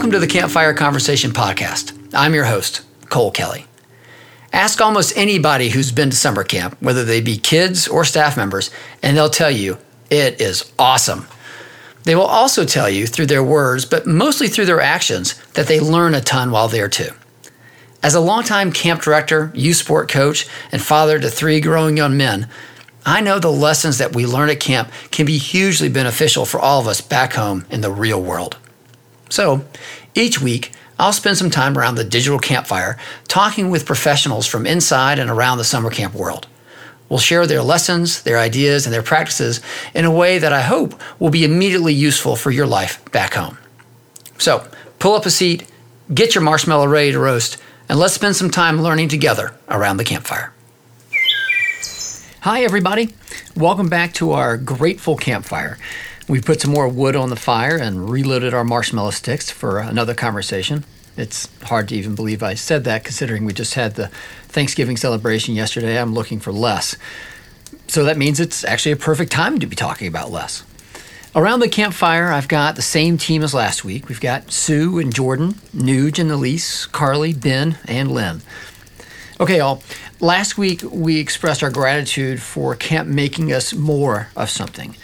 Welcome to the Campfire Conversation Podcast. I'm your host, Cole Kelly. Ask almost anybody who's been to summer camp, whether they be kids or staff members, and they'll tell you it is awesome. They will also tell you through their words, but mostly through their actions, that they learn a ton while there too. As a longtime camp director, youth sport coach, and father to three growing young men, I know the lessons that we learn at camp can be hugely beneficial for all of us back home in the real world. So, each week, I'll spend some time around the digital campfire talking with professionals from inside and around the summer camp world. We'll share their lessons, their ideas, and their practices in a way that I hope will be immediately useful for your life back home. So, pull up a seat, get your marshmallow ready to roast, and let's spend some time learning together around the campfire. Hi, everybody. Welcome back to our grateful campfire. We've put some more wood on the fire and reloaded our marshmallow sticks for another conversation. It's hard to even believe I said that considering we just had the Thanksgiving celebration yesterday. I'm looking for less. So that means it's actually a perfect time to be talking about less. Around the campfire, I've got the same team as last week. We've got Sue and Jordan, Nuge and Elise, Carly, Ben, and Lynn. Okay, all. Last week, we expressed our gratitude for camp making us more of something.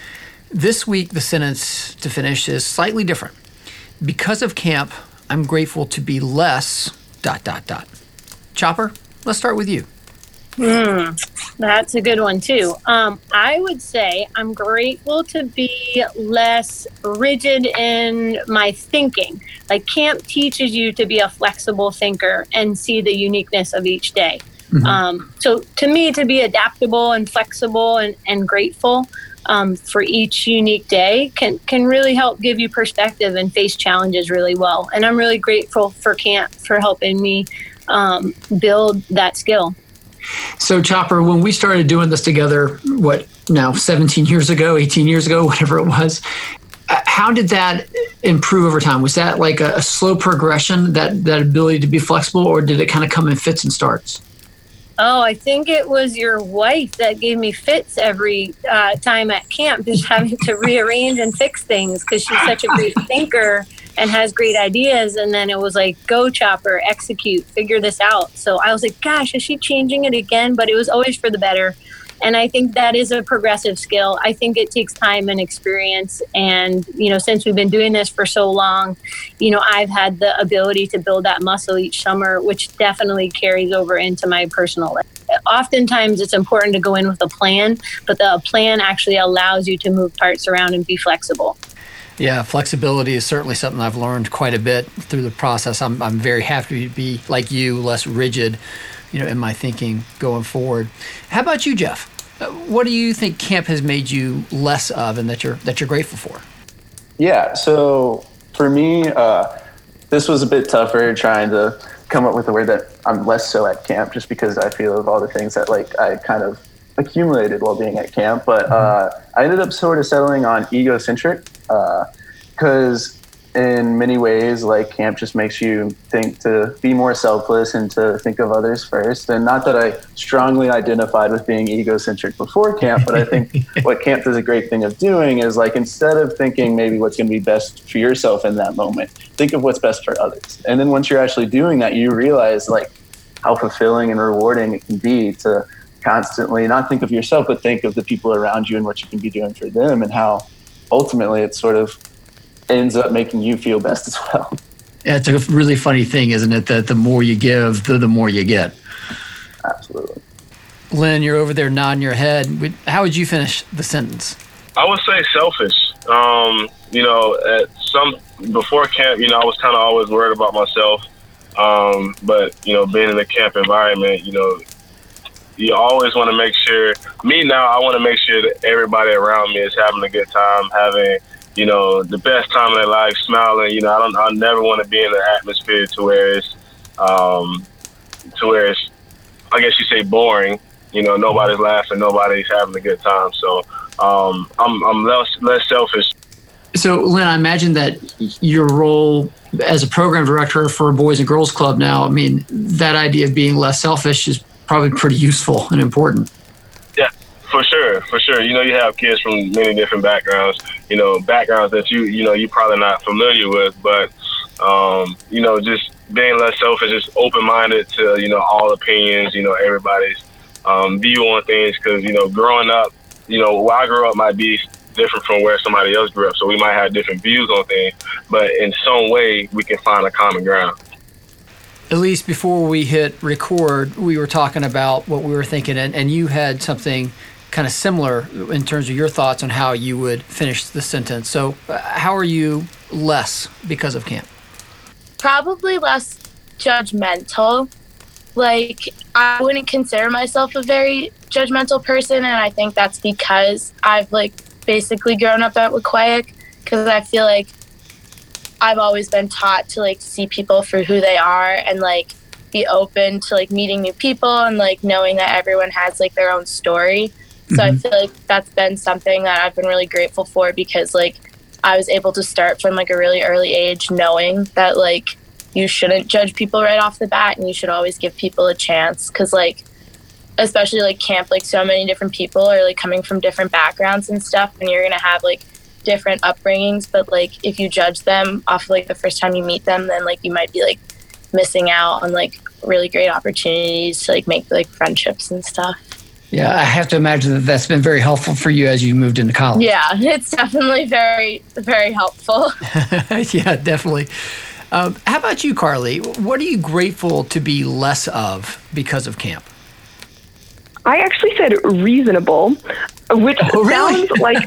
This week, the sentence to finish is slightly different. Because of camp, I'm grateful to be less dot dot dot. Chopper, let's start with you. Mm, that's a good one too. Um, I would say I'm grateful to be less rigid in my thinking. Like camp teaches you to be a flexible thinker and see the uniqueness of each day. Mm-hmm. Um, so to me, to be adaptable and flexible and, and grateful um, for each unique day can can really help give you perspective and face challenges really well. And I'm really grateful for camp for helping me um, build that skill. So Chopper, when we started doing this together, what now 17 years ago, 18 years ago, whatever it was, uh, how did that improve over time? Was that like a, a slow progression, that that ability to be flexible, or did it kind of come in fits and starts? Oh, I think it was your wife that gave me fits every uh, time at camp, just having to rearrange and fix things because she's such a great thinker and has great ideas. And then it was like, go chopper, execute, figure this out. So I was like, gosh, is she changing it again? But it was always for the better. And I think that is a progressive skill. I think it takes time and experience. And, you know, since we've been doing this for so long, you know, I've had the ability to build that muscle each summer, which definitely carries over into my personal life. Oftentimes, it's important to go in with a plan, but the plan actually allows you to move parts around and be flexible. Yeah, flexibility is certainly something I've learned quite a bit through the process. I'm, I'm very happy to be like you, less rigid you know, in my thinking going forward. How about you, Jeff? Uh, what do you think camp has made you less of, and that you're that you're grateful for? Yeah, so for me, uh, this was a bit tougher trying to come up with a word that I'm less so at camp, just because I feel of all the things that like I kind of accumulated while being at camp. But uh, I ended up sort of settling on egocentric because uh, in many ways, like camp just makes you think to be more selfless and to think of others first. And not that I strongly identified with being egocentric before camp, but I think what camp does a great thing of doing is like instead of thinking maybe what's going to be best for yourself in that moment, think of what's best for others. And then once you're actually doing that, you realize like how fulfilling and rewarding it can be to constantly not think of yourself, but think of the people around you and what you can be doing for them and how ultimately it's sort of ends up making you feel best as well. Yeah, it's a really funny thing, isn't it? That the more you give, the, the more you get. Absolutely. Lynn, you're over there nodding your head. How would you finish the sentence? I would say selfish. Um, you know, at some before camp, you know, I was kind of always worried about myself. Um, but you know, being in the camp environment, you know, you always want to make sure. Me now, I want to make sure that everybody around me is having a good time, having you know, the best time of their life, smiling. You know, I don't, I never want to be in an atmosphere to where it's, um, to where it's, I guess you say boring. You know, nobody's laughing, nobody's having a good time. So um, I'm, I'm less, less selfish. So, Lynn, I imagine that your role as a program director for a Boys and Girls Club now, I mean, that idea of being less selfish is probably pretty useful and important. For sure, for sure. You know, you have kids from many different backgrounds. You know, backgrounds that you you know you're probably not familiar with, but Um, you know, just being less selfish, just open minded to you know all opinions, you know everybody's um, view on things. Because you know, growing up, you know, where I grew up might be different from where somebody else grew up, so we might have different views on things. But in some way, we can find a common ground. At least before we hit record, we were talking about what we were thinking, and, and you had something kind of similar in terms of your thoughts on how you would finish the sentence. So, uh, how are you less because of camp? Probably less judgmental. Like, I wouldn't consider myself a very judgmental person, and I think that's because I've like basically grown up at Weequahic because I feel like I've always been taught to like see people for who they are and like be open to like meeting new people and like knowing that everyone has like their own story. So mm-hmm. I feel like that's been something that I've been really grateful for because like I was able to start from like a really early age knowing that like you shouldn't judge people right off the bat and you should always give people a chance cuz like especially like camp like so many different people are like coming from different backgrounds and stuff and you're going to have like different upbringings but like if you judge them off of, like the first time you meet them then like you might be like missing out on like really great opportunities to like make like friendships and stuff yeah, I have to imagine that that's been very helpful for you as you moved into college. Yeah, it's definitely very, very helpful. yeah, definitely. Um, how about you, Carly? What are you grateful to be less of because of camp? I actually said reasonable, which oh, really? sounds like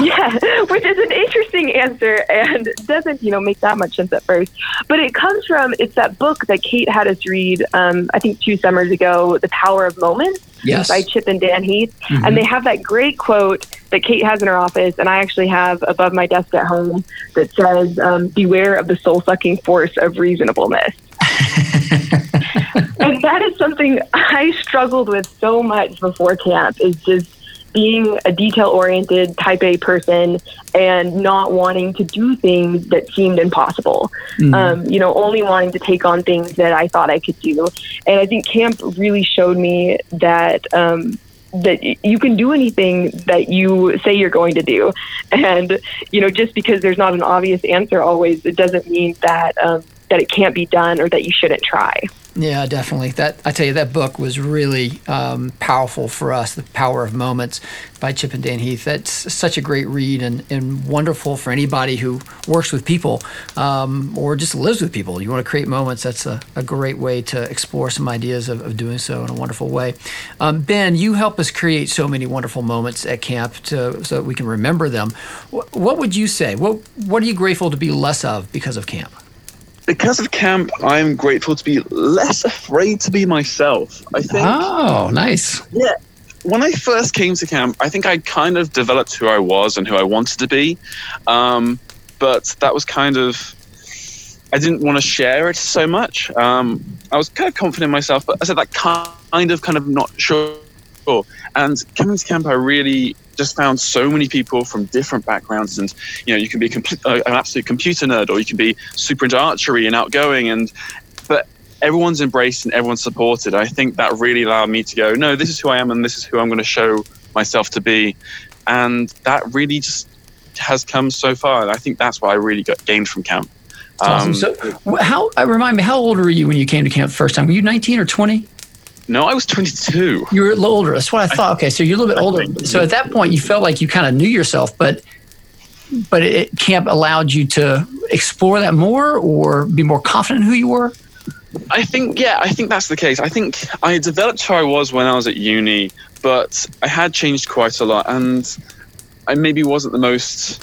yeah, which is an interesting answer and doesn't you know make that much sense at first. But it comes from it's that book that Kate had us read. Um, I think two summers ago, "The Power of Moments." Yes. by Chip and Dan Heath. Mm-hmm. And they have that great quote that Kate has in her office, and I actually have above my desk at home that says, um, Beware of the soul sucking force of reasonableness. and that is something I struggled with so much before camp is just being a detail oriented type A person and not wanting to do things that seemed impossible. Mm-hmm. Um, you know, only wanting to take on things that I thought I could do. And I think camp really showed me that. Um, that you can do anything that you say you're going to do. And, you know, just because there's not an obvious answer always, it doesn't mean that um, that it can't be done or that you shouldn't try. Yeah, definitely. That I tell you, that book was really um, powerful for us. The Power of Moments by Chip and Dan Heath. That's such a great read and, and wonderful for anybody who works with people um, or just lives with people. You want to create moments. That's a, a great way to explore some ideas of, of doing so in a wonderful way. Um, ben, you help us create so many wonderful moments at camp to, so that we can remember them. What, what would you say? What What are you grateful to be less of because of camp? Because of camp, I'm grateful to be less afraid to be myself. I think. Oh, nice. Yeah. When I first came to camp, I think I kind of developed who I was and who I wanted to be. Um, but that was kind of. I didn't want to share it so much. Um, I was kind of confident in myself, but I said that kind of, kind of not sure. And coming to camp, I really just found so many people from different backgrounds, and you know, you can be complete, uh, an absolute computer nerd, or you can be super into archery and outgoing, and but everyone's embraced and everyone's supported. I think that really allowed me to go, no, this is who I am, and this is who I'm going to show myself to be, and that really just has come so far. And I think that's what I really got gained from camp. Um, awesome. So, how uh, remind me, how old were you when you came to camp the first time? Were you 19 or 20? No, I was 22. You were a little older. That's what I thought. Okay, so you're a little bit older. So at that point, you felt like you kind of knew yourself, but but it camp allowed you to explore that more or be more confident in who you were. I think yeah, I think that's the case. I think I developed who I was when I was at uni, but I had changed quite a lot, and I maybe wasn't the most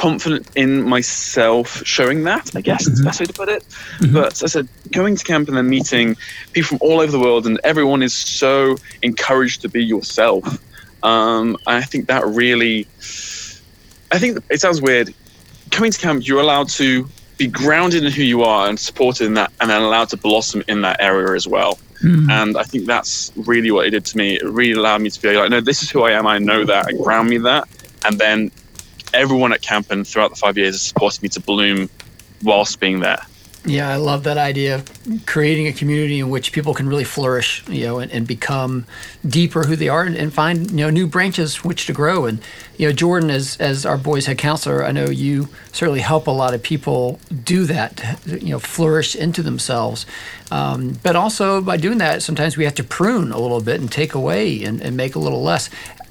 confident in myself showing that, I guess mm-hmm. is the best way to put it. Mm-hmm. But as I said, going to camp and then meeting people from all over the world, and everyone is so encouraged to be yourself. Um, I think that really, I think it sounds weird. Coming to camp, you're allowed to be grounded in who you are and supported in that, and then allowed to blossom in that area as well. Mm. And I think that's really what it did to me. It really allowed me to be like, no, this is who I am. I know that. And ground me that. And then everyone at camp and throughout the five years has supported me to bloom whilst being there. Yeah, I love that idea of creating a community in which people can really flourish, you know, and, and become deeper who they are and, and, find, you know, new branches which to grow. And, you know, Jordan, as, as our boys' head counselor, I know you certainly help a lot of people do that, you know, flourish into themselves. Um, but also by doing that, sometimes we have to prune a little bit and take away and, and make a little less.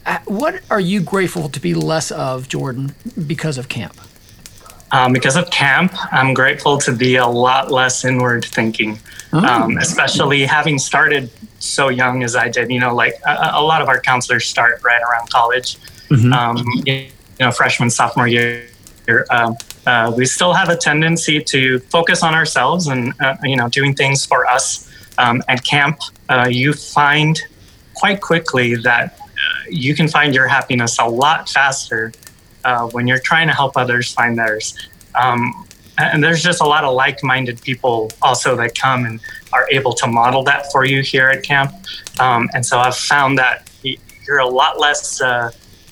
Uh, what are you grateful to be less of, Jordan, because of camp? Um, because of camp, I'm grateful to be a lot less inward thinking, oh. um, especially having started so young as I did. You know, like a, a lot of our counselors start right around college, mm-hmm. um, you know, freshman, sophomore year. Um, uh, we still have a tendency to focus on ourselves and, uh, you know, doing things for us. Um, at camp, uh, you find quite quickly that uh, you can find your happiness a lot faster uh, when you're trying to help others find theirs. Um, and there's just a lot of like-minded people also that come and are able to model that for you here at camp. Um, and so I've found that you're a lot less uh,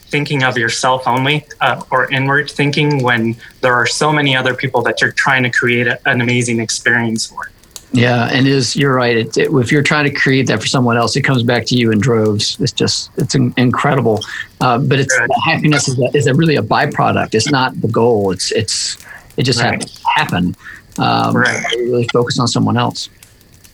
thinking of yourself only uh, or inward thinking when there are so many other people that you're trying to create a, an amazing experience for. Yeah, and is you're right. It, it, if you're trying to create that for someone else, it comes back to you in droves. It's just it's in, incredible. Uh, but it's right. happiness is, a, is a really a byproduct. It's not the goal. It's it's it just right. happens to happen. Um, right. Really focus on someone else.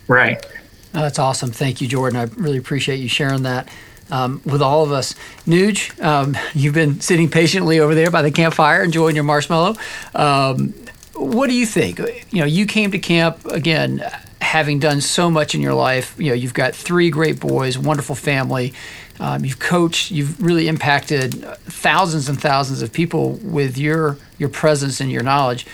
Right. Oh, that's awesome. Thank you, Jordan. I really appreciate you sharing that. Um, with all of us. Nuge, um, you've been sitting patiently over there by the campfire enjoying your marshmallow. Um, what do you think? You know, you came to camp again, having done so much in your life. You know, you've got three great boys, wonderful family. Um, you've coached. You've really impacted thousands and thousands of people with your your presence and your knowledge.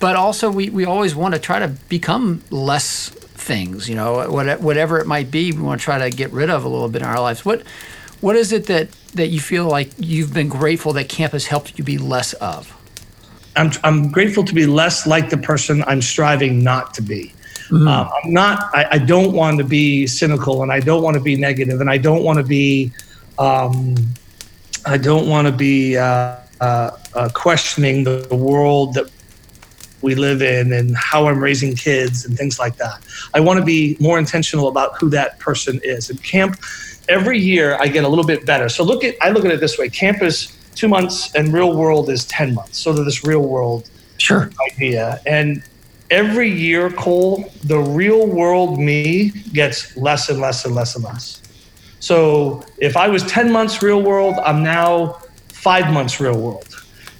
But also, we, we always want to try to become less things. You know, whatever it might be, we want to try to get rid of a little bit in our lives. What what is it that that you feel like you've been grateful that camp has helped you be less of? I'm, I'm grateful to be less like the person I'm striving not to be. Mm-hmm. Um, I'm not, I, I, don't want to be cynical and I don't want to be negative and I don't want to be, um, I don't want to be uh, uh, uh, questioning the, the world that we live in and how I'm raising kids and things like that. I want to be more intentional about who that person is. And camp, every year I get a little bit better. So look at, I look at it this way: camp is two months and real world is 10 months. So this real world sure. idea. And every year, Cole, the real world me gets less and less and less and less. So if I was 10 months real world, I'm now five months real world.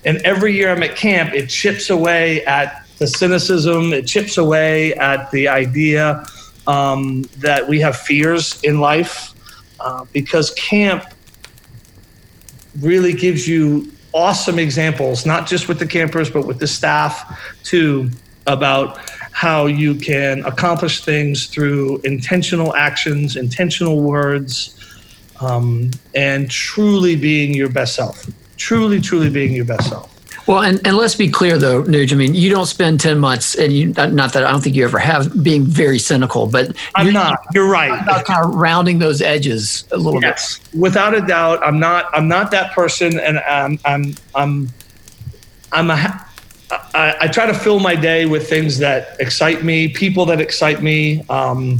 And every year I'm at camp, it chips away at the cynicism, it chips away at the idea um, that we have fears in life uh, because camp really gives you awesome examples, not just with the campers, but with the staff too, about how you can accomplish things through intentional actions, intentional words, um, and truly being your best self. Truly, truly being your best self. Well, and, and let's be clear though, Nuge. I mean, you don't spend ten months, and you not that I don't think you ever have being very cynical, but I'm you're, not. You're right. About kind of rounding those edges a little yes, bit. without a doubt. I'm not. I'm not that person, and I'm. I'm. I'm. I'm a. I, I try to fill my day with things that excite me, people that excite me. Um,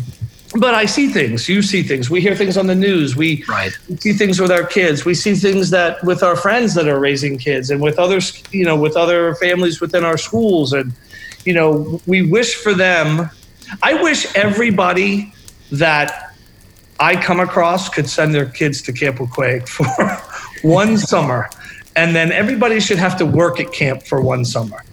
but I see things. You see things. We hear things on the news. We, right. see things with our kids. We see things that with our friends that are raising kids, and with others, you know, with other families within our schools, and you know, we wish for them. I wish everybody that I come across could send their kids to Camp Weequahic for one summer, and then everybody should have to work at camp for one summer.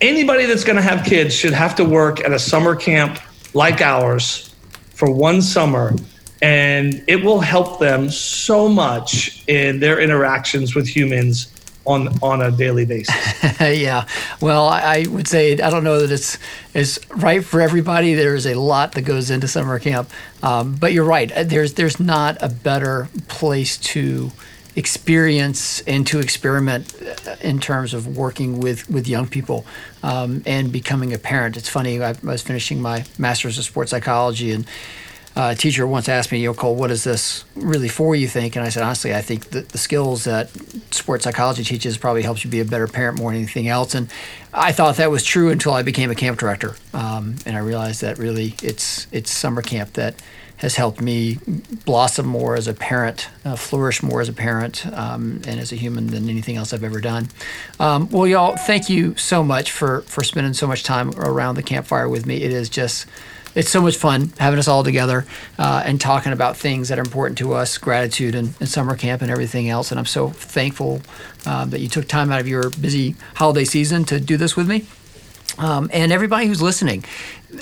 Anybody that's going to have kids should have to work at a summer camp like ours for one summer and it will help them so much in their interactions with humans on on a daily basis. yeah, well, I, would say I don't know that it's is right for everybody. There is a lot that goes into summer camp, um, but you're right. There's there's not a better place to experience and to experiment in terms of working with, with young people um, and becoming a parent. It's funny, I was finishing my master's of sports psychology and Uh, a teacher once asked me, you know, Cole, what is this really for? You think? And I said, honestly, I think that the skills that sports psychology teaches probably helps you be a better parent more than anything else. And I thought that was true until I became a camp director, um, and I realized that really it's it's summer camp that has helped me blossom more as a parent, uh, flourish more as a parent, um, and as a human than anything else I've ever done. Um, well, y'all, thank you so much for for spending so much time around the campfire with me. It is just it's so much fun having us all together uh, and talking about things that are important to us, gratitude and, and summer camp and everything else. And I'm so thankful uh, that you took time out of your busy holiday season to do this with me. Um, and everybody who's listening,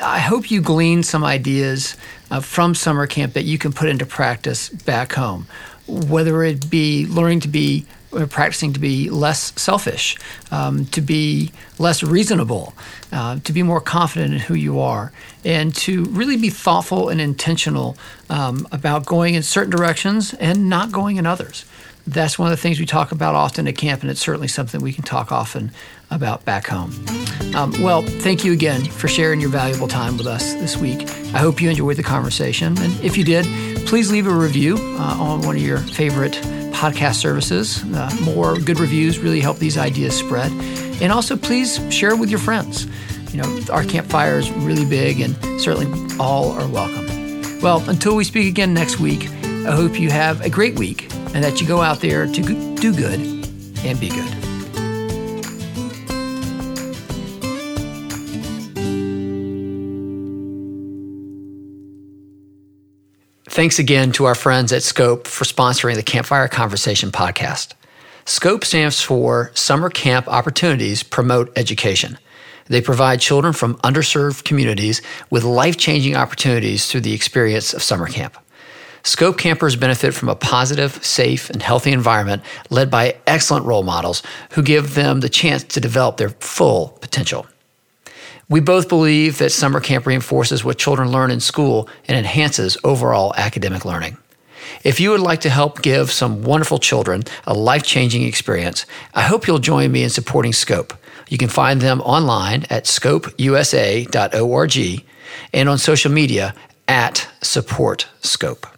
I hope you glean some ideas uh, from summer camp that you can put into practice back home, whether it be learning to be uh, practicing to be less selfish, um, to be less reasonable, uh, to be more confident in who you are, and to really be thoughtful and intentional um, about going in certain directions and not going in others. That's one of the things we talk about often at camp, and it's certainly something we can talk often about back home. Um, well, thank you again for sharing your valuable time with us this week. I hope you enjoyed the conversation. And if you did, please leave a review uh, on one of your favorite podcast services. Uh, more good reviews really help these ideas spread. And also, please share with your friends. You know, our campfire is really big, and certainly all are welcome. Well, until we speak again next week, I hope you have a great week and that you go out there to do good and be good. Thanks again to our friends at Scope for sponsoring the Campfire Conversation podcast. SCOPE stands for Summer Camp Opportunities Promote Education. They provide children from underserved communities with life changing opportunities through the experience of summer camp. Scope campers benefit from a positive, safe, and healthy environment led by excellent role models who give them the chance to develop their full potential. We both believe that summer camp reinforces what children learn in school and enhances overall academic learning. If you would like to help give some wonderful children a life changing experience, I hope you'll join me in supporting Scope. You can find them online at scopeusa.org and on social media at Support Scope.